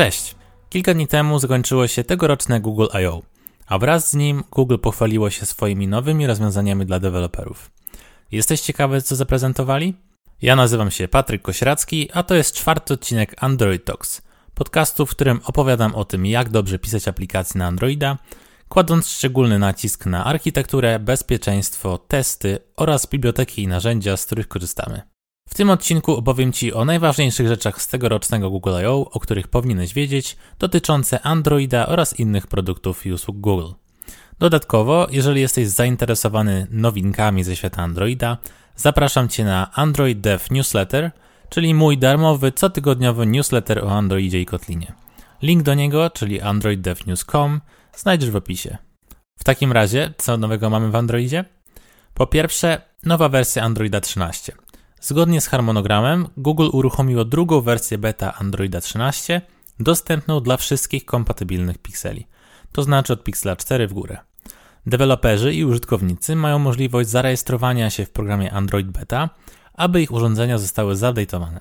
Cześć! Kilka dni temu zakończyło się tegoroczne Google I.O., a wraz z nim Google pochwaliło się swoimi nowymi rozwiązaniami dla deweloperów. Jesteś ciekawy, co zaprezentowali? Ja nazywam się Patryk Kośracki, a to jest czwarty odcinek Android Talks, podcastu, w którym opowiadam o tym, jak dobrze pisać aplikacje na Androida, kładąc szczególny nacisk na architekturę, bezpieczeństwo, testy oraz biblioteki i narzędzia, z których korzystamy. W tym odcinku opowiem Ci o najważniejszych rzeczach z tegorocznego Google I.O., o których powinieneś wiedzieć, dotyczące Androida oraz innych produktów i usług Google. Dodatkowo, jeżeli jesteś zainteresowany nowinkami ze świata Androida, zapraszam Cię na Android Dev Newsletter, czyli mój darmowy, cotygodniowy newsletter o Androidzie i Kotlinie. Link do niego, czyli androiddevnews.com, znajdziesz w opisie. W takim razie, co nowego mamy w Androidzie? Po pierwsze, nowa wersja Androida 13. Zgodnie z harmonogramem, Google uruchomiło drugą wersję beta Androida 13, dostępną dla wszystkich kompatybilnych pikseli, to znaczy od Pixela 4 w górę. Deweloperzy i użytkownicy mają możliwość zarejestrowania się w programie Android Beta, aby ich urządzenia zostały zupdate'owane.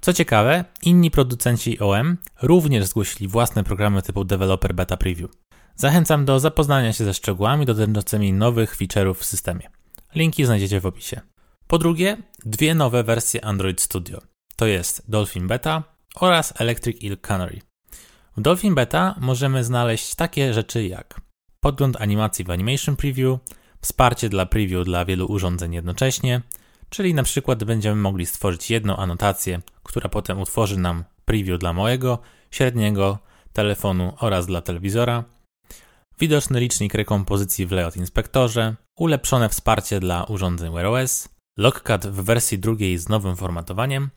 Co ciekawe, inni producenci OM również zgłosili własne programy typu Developer Beta Preview. Zachęcam do zapoznania się ze szczegółami dotyczącymi nowych feature'ów w systemie. Linki znajdziecie w opisie. Po drugie, dwie nowe wersje Android Studio. To jest Dolphin Beta oraz Electric Eel Canary. W Dolphin Beta możemy znaleźć takie rzeczy jak podgląd animacji w Animation Preview, wsparcie dla preview dla wielu urządzeń jednocześnie, czyli na przykład będziemy mogli stworzyć jedną anotację, która potem utworzy nam preview dla mojego, średniego telefonu oraz dla telewizora, widoczny licznik rekompozycji w Layout Inspektorze, ulepszone wsparcie dla urządzeń Wear OS, Logcat w wersji drugiej z nowym formatowaniem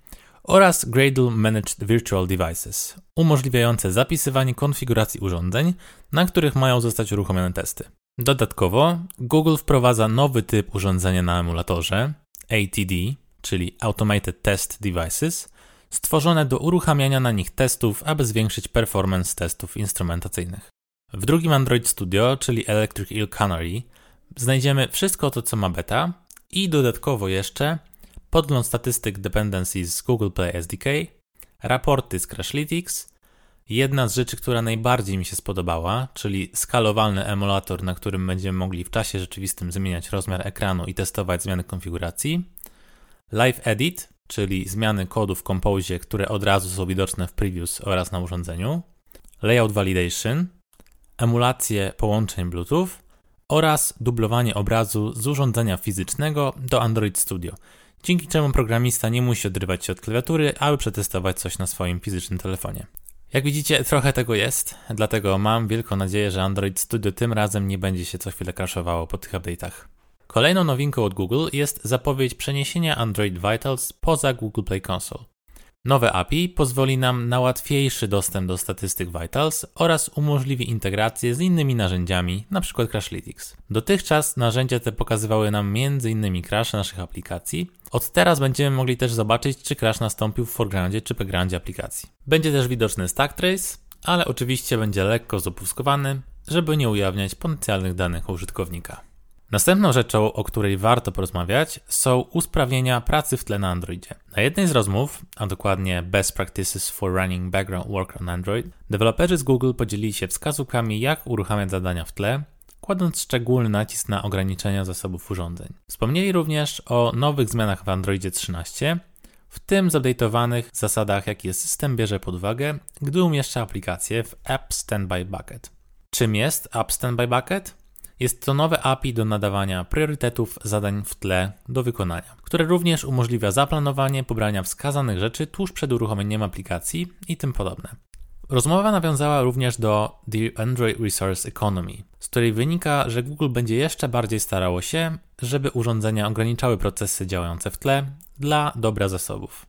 oraz Gradle Managed Virtual Devices, umożliwiające zapisywanie konfiguracji urządzeń, na których mają zostać uruchomione testy. Dodatkowo Google wprowadza nowy typ urządzenia na emulatorze ATD, czyli Automated Test Devices, stworzone do uruchamiania na nich testów, aby zwiększyć performance testów instrumentacyjnych. W drugim Android Studio, czyli Electric Eel Canary, znajdziemy wszystko to, co ma beta, i dodatkowo jeszcze podgląd statystyk dependencies z Google Play SDK, raporty z Crashlytics, jedna z rzeczy, która najbardziej mi się spodobała, czyli skalowalny emulator, na którym będziemy mogli w czasie rzeczywistym zmieniać rozmiar ekranu i testować zmiany konfiguracji, Live Edit, czyli zmiany kodu w Compose, które od razu są widoczne w previews oraz na urządzeniu, Layout Validation, emulację połączeń Bluetooth oraz dublowanie obrazu z urządzenia fizycznego do Android Studio, dzięki czemu programista nie musi odrywać się od klawiatury, aby przetestować coś na swoim fizycznym telefonie. Jak widzicie, trochę tego jest, dlatego mam wielką nadzieję, że Android Studio tym razem nie będzie się co chwilę crashowało po tych update'ach. Kolejną nowinką od Google jest zapowiedź przeniesienia Android Vitals poza Google Play Console. Nowe API pozwoli nam na łatwiejszy dostęp do statystyk Vitals oraz umożliwi integrację z innymi narzędziami, np. Crashlytics. Dotychczas narzędzia te pokazywały nam m.in. crash naszych aplikacji. Od teraz będziemy mogli też zobaczyć, czy crash nastąpił w foregroundzie czy backgroundzie aplikacji. Będzie też widoczny stack trace, ale oczywiście będzie lekko zopuskowany, żeby nie ujawniać potencjalnych danych użytkownika. Następną rzeczą, o której warto porozmawiać, są usprawnienia pracy w tle na Androidzie. Na jednej z rozmów, a dokładnie Best Practices for Running Background Work on Android, deweloperzy z Google podzielili się wskazówkami, jak uruchamiać zadania w tle, kładąc szczególny nacisk na ograniczenia zasobów urządzeń. Wspomnieli również o nowych zmianach w Androidzie 13, w tym zupdate'owanych zasadach, jakie system bierze pod uwagę, gdy umieszcza aplikację w App Standby Bucket. Czym jest App Standby Bucket? Jest to nowe API do nadawania priorytetów zadań w tle do wykonania, które również umożliwia zaplanowanie pobrania wskazanych rzeczy tuż przed uruchomieniem aplikacji i tym podobne. Rozmowa nawiązała również do The Android Resource Economy, z której wynika, że Google będzie jeszcze bardziej starało się, żeby urządzenia ograniczały procesy działające w tle dla dobra zasobów.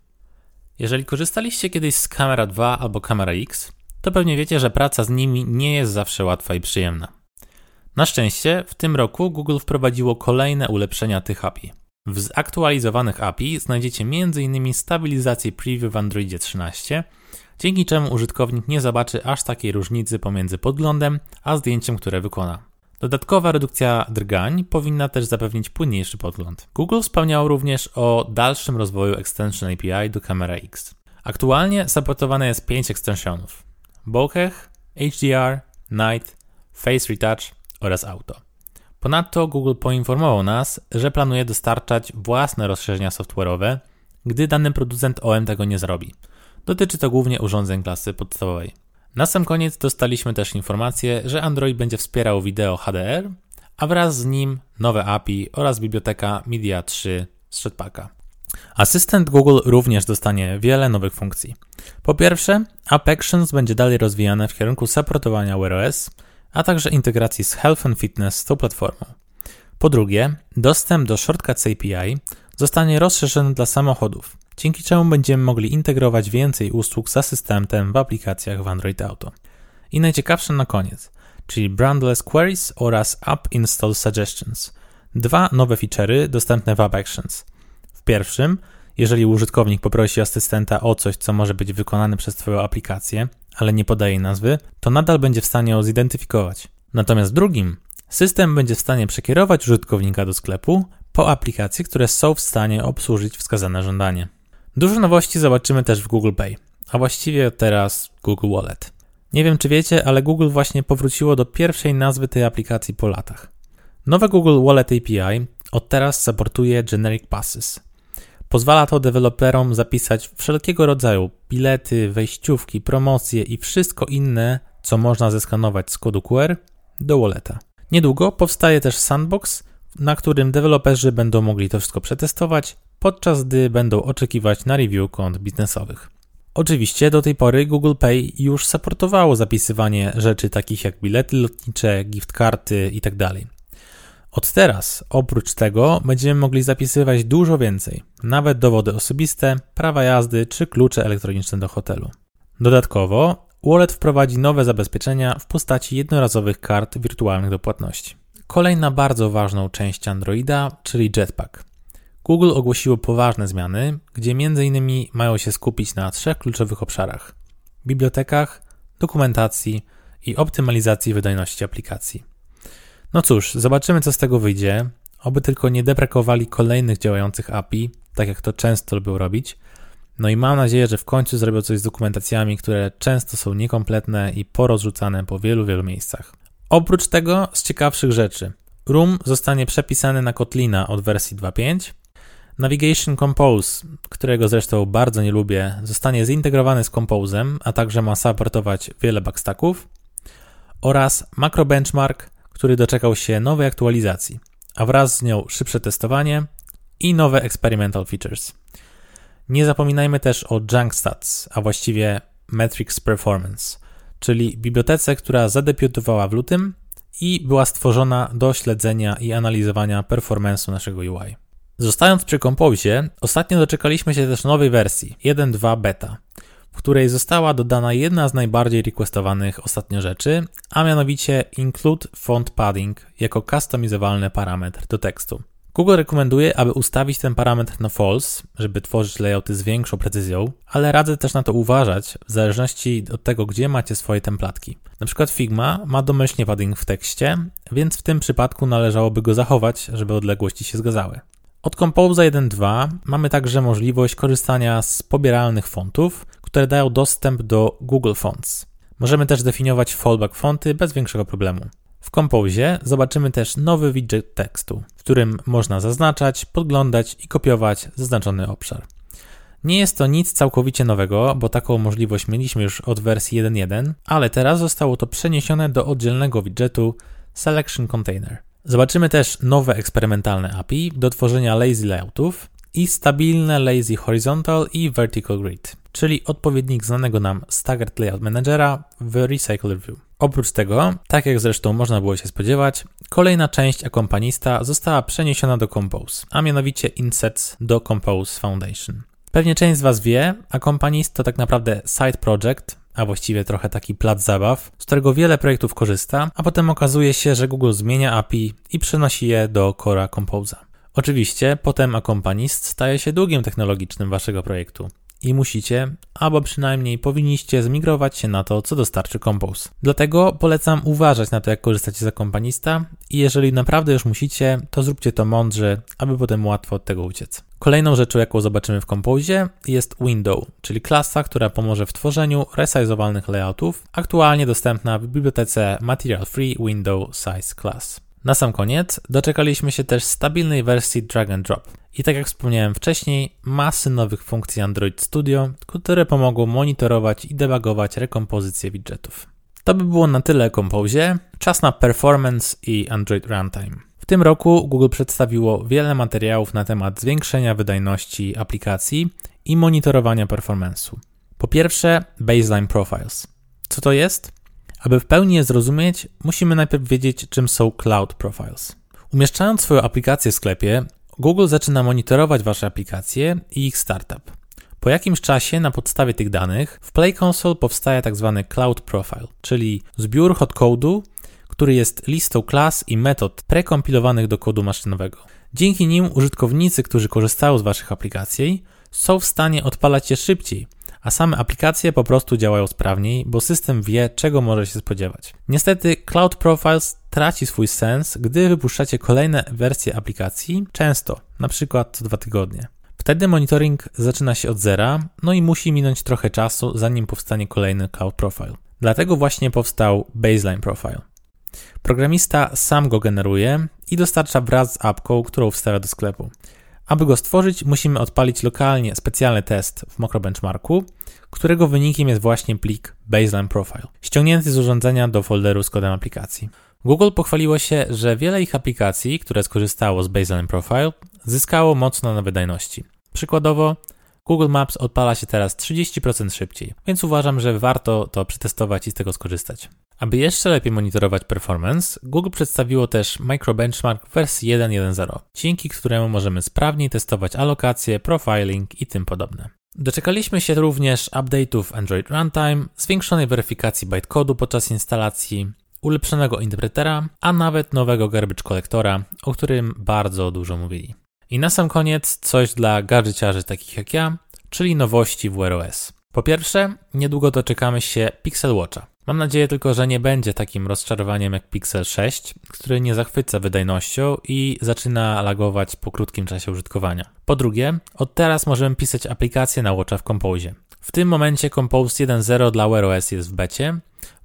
Jeżeli korzystaliście kiedyś z Camera 2 albo Camera X, to pewnie wiecie, że praca z nimi nie jest zawsze łatwa i przyjemna. Na szczęście w tym roku Google wprowadziło kolejne ulepszenia tych API. W zaktualizowanych API znajdziecie m.in. stabilizację preview w Androidzie 13, dzięki czemu użytkownik nie zobaczy aż takiej różnicy pomiędzy podglądem a zdjęciem, które wykona. Dodatkowa redukcja drgań powinna też zapewnić płynniejszy podgląd. Google wspomniał również o dalszym rozwoju Extension API do Camera X. Aktualnie supportowane jest 5 extensionów. bokeh, HDR, Night, Face Retouch oraz Auto. Ponadto Google poinformował nas, że planuje dostarczać własne rozszerzenia software'owe, gdy dany producent OM tego nie zrobi. Dotyczy to głównie urządzeń klasy podstawowej. Na sam koniec dostaliśmy też informację, że Android będzie wspierał wideo HDR, a wraz z nim nowe API oraz biblioteka Media 3 z Jetpacka. Asystent Google również dostanie wiele nowych funkcji. Po pierwsze, App Actions będzie dalej rozwijane w kierunku supportowania Wear OS, a także integracji z Health and Fitness z tą platformą. Po drugie, dostęp do Shortcuts API zostanie rozszerzony dla samochodów, dzięki czemu będziemy mogli integrować więcej usług z asystentem w aplikacjach w Android Auto. I najciekawsze na koniec, czyli Brandless Queries oraz App Install Suggestions. Dwa nowe feature'y dostępne w App Actions. W pierwszym, jeżeli użytkownik poprosi asystenta o coś, co może być wykonane przez Twoją aplikację, ale nie podaje nazwy, to nadal będzie w stanie ją zidentyfikować. Natomiast w drugim, system będzie w stanie przekierować użytkownika do sklepu po aplikacje, które są w stanie obsłużyć wskazane żądanie. Dużo nowości zobaczymy też w Google Pay, a właściwie teraz Google Wallet. Nie wiem czy wiecie, ale Google właśnie powróciło do pierwszej nazwy tej aplikacji po latach. Nowe Google Wallet API od teraz supportuje Generic Passes. Pozwala to deweloperom zapisać wszelkiego rodzaju bilety, wejściówki, promocje i wszystko inne, co można zeskanować z kodu QR do walleta. Niedługo powstaje też sandbox, na którym deweloperzy będą mogli to wszystko przetestować, podczas gdy będą oczekiwać na review kont biznesowych. Oczywiście do tej pory Google Pay już supportowało zapisywanie rzeczy takich jak bilety lotnicze, gift karty itd. Od teraz, oprócz tego, będziemy mogli zapisywać dużo więcej, nawet dowody osobiste, prawa jazdy czy klucze elektroniczne do hotelu. Dodatkowo, Wallet wprowadzi nowe zabezpieczenia w postaci jednorazowych kart wirtualnych do płatności. Kolejna bardzo ważną część Androida, czyli Jetpack. Google ogłosiło poważne zmiany, gdzie m.in. mają się skupić na trzech kluczowych obszarach: bibliotekach, dokumentacji i optymalizacji wydajności aplikacji. No cóż, zobaczymy co z tego wyjdzie. Oby tylko nie deprekowali kolejnych działających API, tak jak to często lubią robić. No i mam nadzieję, że w końcu zrobią coś z dokumentacjami, które często są niekompletne i porozrzucane po wielu, wielu miejscach. Oprócz tego, z ciekawszych rzeczy, Room zostanie przepisany na Kotlina od wersji 2.5. Navigation Compose, którego zresztą bardzo nie lubię, zostanie zintegrowany z Compose'em, a także ma supportować wiele backstacków. Oraz Macro Benchmark, który doczekał się nowej aktualizacji, a wraz z nią szybsze testowanie i nowe experimental features. Nie zapominajmy też o Junk Stats, a właściwie Metrics Performance – czyli bibliotece, która zadebiutowała w lutym i była stworzona do śledzenia i analizowania performance'u naszego UI. Zostając przy Compose, ostatnio doczekaliśmy się też nowej wersji 1.2 beta, w której została dodana jedna z najbardziej requestowanych ostatnio rzeczy, a mianowicie include font padding jako customizowalny parametr do tekstu. Google rekomenduje, aby ustawić ten parametr na false, żeby tworzyć layouty z większą precyzją, ale radzę też na to uważać w zależności od tego, gdzie macie swoje templatki. Na przykład Figma ma domyślnie padding w tekście, więc w tym przypadku należałoby go zachować, żeby odległości się zgadzały. Od Compose 1.2 mamy także możliwość korzystania z pobieralnych fontów, które dają dostęp do Google Fonts. Możemy też definiować fallback fonty bez większego problemu. W Compose zobaczymy też nowy widget tekstu, w którym można zaznaczać, podglądać i kopiować zaznaczony obszar. Nie jest to nic całkowicie nowego, bo taką możliwość mieliśmy już od wersji 1.1, ale teraz zostało to przeniesione do oddzielnego widgetu Selection Container. Zobaczymy też nowe eksperymentalne API do tworzenia lazy layoutów i stabilne lazy horizontal i vertical grid, czyli odpowiednik znanego nam Staggered Layout Managera w Recycle View. Oprócz tego, tak jak zresztą można było się spodziewać, kolejna część akompanista została przeniesiona do Compose, a mianowicie Insets do Compose Foundation. Pewnie część z Was wie, akompanist to tak naprawdę side project, a właściwie trochę taki plac zabaw, z którego wiele projektów korzysta, a potem okazuje się, że Google zmienia API i przenosi je do Cora Compose'a. Oczywiście potem akompanist staje się długiem technologicznym Waszego projektu i musicie, albo przynajmniej powinniście zmigrować się na to, co dostarczy Compose. Dlatego polecam uważać na to, jak korzystacie z kompanista i jeżeli naprawdę już musicie, to zróbcie to mądrze, aby potem łatwo od tego uciec. Kolejną rzeczą, jaką zobaczymy w Compose jest Window, czyli klasa, która pomoże w tworzeniu resizowalnych layoutów, aktualnie dostępna w bibliotece Material Free Window Size Class. Na sam koniec doczekaliśmy się też stabilnej wersji drag and drop. I tak jak wspomniałem wcześniej, masy nowych funkcji Android Studio, które pomogą monitorować i debugować rekompozycję widgetów. To by było na tyle Compose. Czas na performance i Android Runtime. W tym roku Google przedstawiło wiele materiałów na temat zwiększenia wydajności aplikacji i monitorowania performance'u. Po pierwsze, Baseline Profiles. Co to jest? Aby w pełni je zrozumieć, musimy najpierw wiedzieć, czym są Cloud Profiles. Umieszczając swoją aplikację w sklepie, Google zaczyna monitorować Wasze aplikacje i ich startup. Po jakimś czasie na podstawie tych danych w Play Console powstaje tzw. Tak Cloud Profile, czyli zbiór hotcode'u, który jest listą klas i metod prekompilowanych do kodu maszynowego. Dzięki nim użytkownicy, którzy korzystają z Waszych aplikacji, są w stanie odpalać je szybciej, a same aplikacje po prostu działają sprawniej, bo system wie, czego może się spodziewać. Niestety, Cloud Profiles traci swój sens, gdy wypuszczacie kolejne wersje aplikacji, często, na przykład co dwa tygodnie. Wtedy monitoring zaczyna się od zera, no i musi minąć trochę czasu, zanim powstanie kolejny Cloud Profile. Dlatego właśnie powstał Baseline Profile. Programista sam go generuje i dostarcza wraz z apką, którą wstawia do sklepu. Aby go stworzyć, musimy odpalić lokalnie specjalny test w Makrobenchmarku, którego wynikiem jest właśnie plik Baseline Profile, ściągnięty z urządzenia do folderu z kodem aplikacji. Google pochwaliło się, że wiele ich aplikacji, które skorzystało z Baseline Profile, zyskało mocno na wydajności. Przykładowo, Google Maps odpala się teraz 30% szybciej, więc uważam, że warto to przetestować i z tego skorzystać. Aby jeszcze lepiej monitorować performance, Google przedstawiło też Microbenchmark wersji 1.1.0, dzięki któremu możemy sprawniej testować alokacje, profiling i tym podobne. Doczekaliśmy się również update'ów Android Runtime, zwiększonej weryfikacji bytecodu podczas instalacji, ulepszonego interpretera, a nawet nowego garbage kolektora, o którym bardzo dużo mówili. I na sam koniec coś dla gadżeciarzy takich jak ja, czyli nowości w Wear OS. Po pierwsze, niedługo doczekamy się Pixel Watcha. Mam nadzieję tylko, że nie będzie takim rozczarowaniem jak Pixel 6, który nie zachwyca wydajnością i zaczyna lagować po krótkim czasie użytkowania. Po drugie, od teraz możemy pisać aplikacje na Watcha w Compose. W tym momencie Compose 1.0 dla Wear OS jest w becie,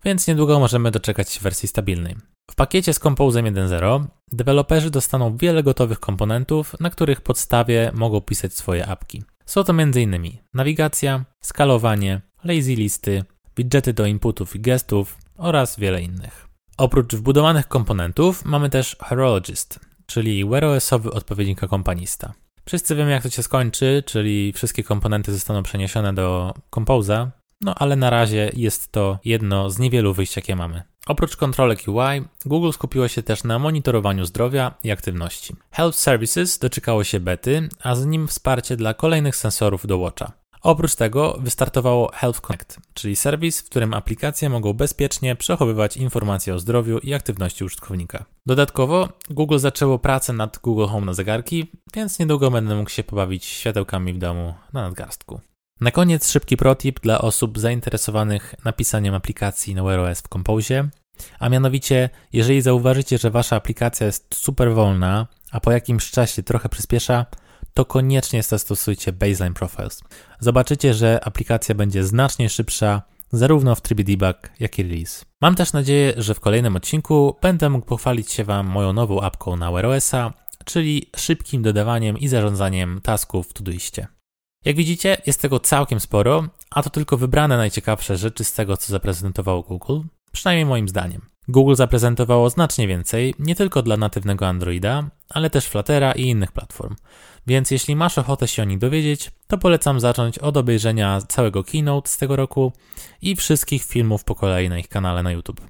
więc niedługo możemy doczekać się wersji stabilnej. W pakiecie z Compose'em 1.0 deweloperzy dostaną wiele gotowych komponentów, na których podstawie mogą pisać swoje apki. Są to m.in. nawigacja, skalowanie, lazy listy, widgety do inputów i gestów oraz wiele innych. Oprócz wbudowanych komponentów mamy też Horologist, czyli Wear OS-owy odpowiednik kompanista. Wszyscy wiemy jak to się skończy, czyli wszystkie komponenty zostaną przeniesione do Compose'a, no ale na razie jest to jedno z niewielu wyjść, jakie mamy. Oprócz kontrolek UI, Google skupiło się też na monitorowaniu zdrowia i aktywności. Health Services doczekało się bety, a z nim wsparcie dla kolejnych sensorów do Watcha. Oprócz tego wystartowało Health Connect, czyli serwis, w którym aplikacje mogą bezpiecznie przechowywać informacje o zdrowiu i aktywności użytkownika. Dodatkowo Google zaczęło pracę nad Google Home na zegarki, więc niedługo będę mógł się pobawić światełkami w domu na nadgarstku. Na koniec szybki protip dla osób zainteresowanych napisaniem aplikacji na Wear OS w Compose, a mianowicie, jeżeli zauważycie, że wasza aplikacja jest super wolna, a po jakimś czasie trochę przyspiesza, to koniecznie zastosujcie Baseline Profiles. Zobaczycie, że aplikacja będzie znacznie szybsza, zarówno w trybie debug, jak i release. Mam też nadzieję, że w kolejnym odcinku będę mógł pochwalić się Wam moją nową apką na Wear OS-a, czyli szybkim dodawaniem i zarządzaniem tasków w Todoistie. Jak widzicie, jest tego całkiem sporo, a to tylko wybrane najciekawsze rzeczy z tego, co zaprezentowało Google, przynajmniej moim zdaniem. Google zaprezentowało znacznie więcej, nie tylko dla natywnego Androida, ale też Fluttera i innych platform. Więc jeśli masz ochotę się o nich dowiedzieć, to polecam zacząć od obejrzenia całego keynote z tego roku i wszystkich filmów po kolei na ich kanale na YouTube.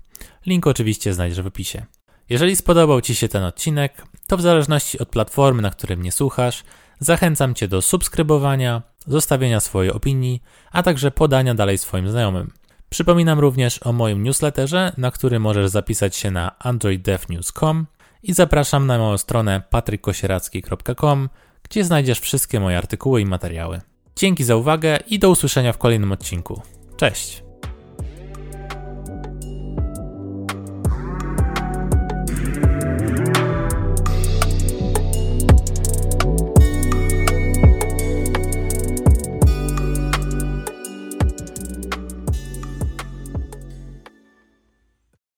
Link oczywiście znajdziesz w opisie. Jeżeli spodobał Ci się ten odcinek, to w zależności od platformy, na której mnie słuchasz, Zachęcam Cię do subskrybowania, zostawienia swojej opinii, a także podania dalej swoim znajomym. Przypominam również o moim newsletterze, na który możesz zapisać się na androiddevnews.com i zapraszam na moją stronę patrykkosieracki.com, gdzie znajdziesz wszystkie moje artykuły i materiały. Dzięki za uwagę i do usłyszenia w kolejnym odcinku. Cześć!